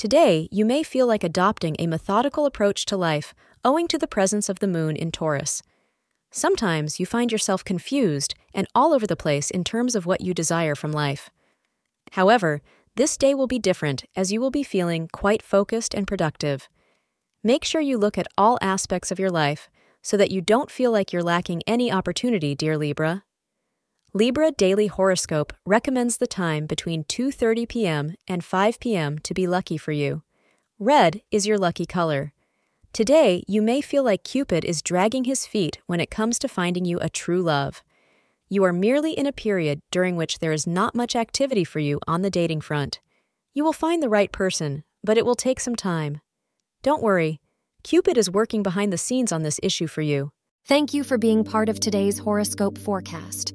Today, you may feel like adopting a methodical approach to life owing to the presence of the moon in Taurus. Sometimes you find yourself confused and all over the place in terms of what you desire from life. However, this day will be different as you will be feeling quite focused and productive. Make sure you look at all aspects of your life so that you don't feel like you're lacking any opportunity, dear Libra. Libra Daily Horoscope recommends the time between 2:30 p.m. and 5 p.m. to be lucky for you. Red is your lucky color. Today, you may feel like Cupid is dragging his feet when it comes to finding you a true love. You are merely in a period during which there is not much activity for you on the dating front. You will find the right person, but it will take some time. Don't worry, Cupid is working behind the scenes on this issue for you. Thank you for being part of today's horoscope forecast.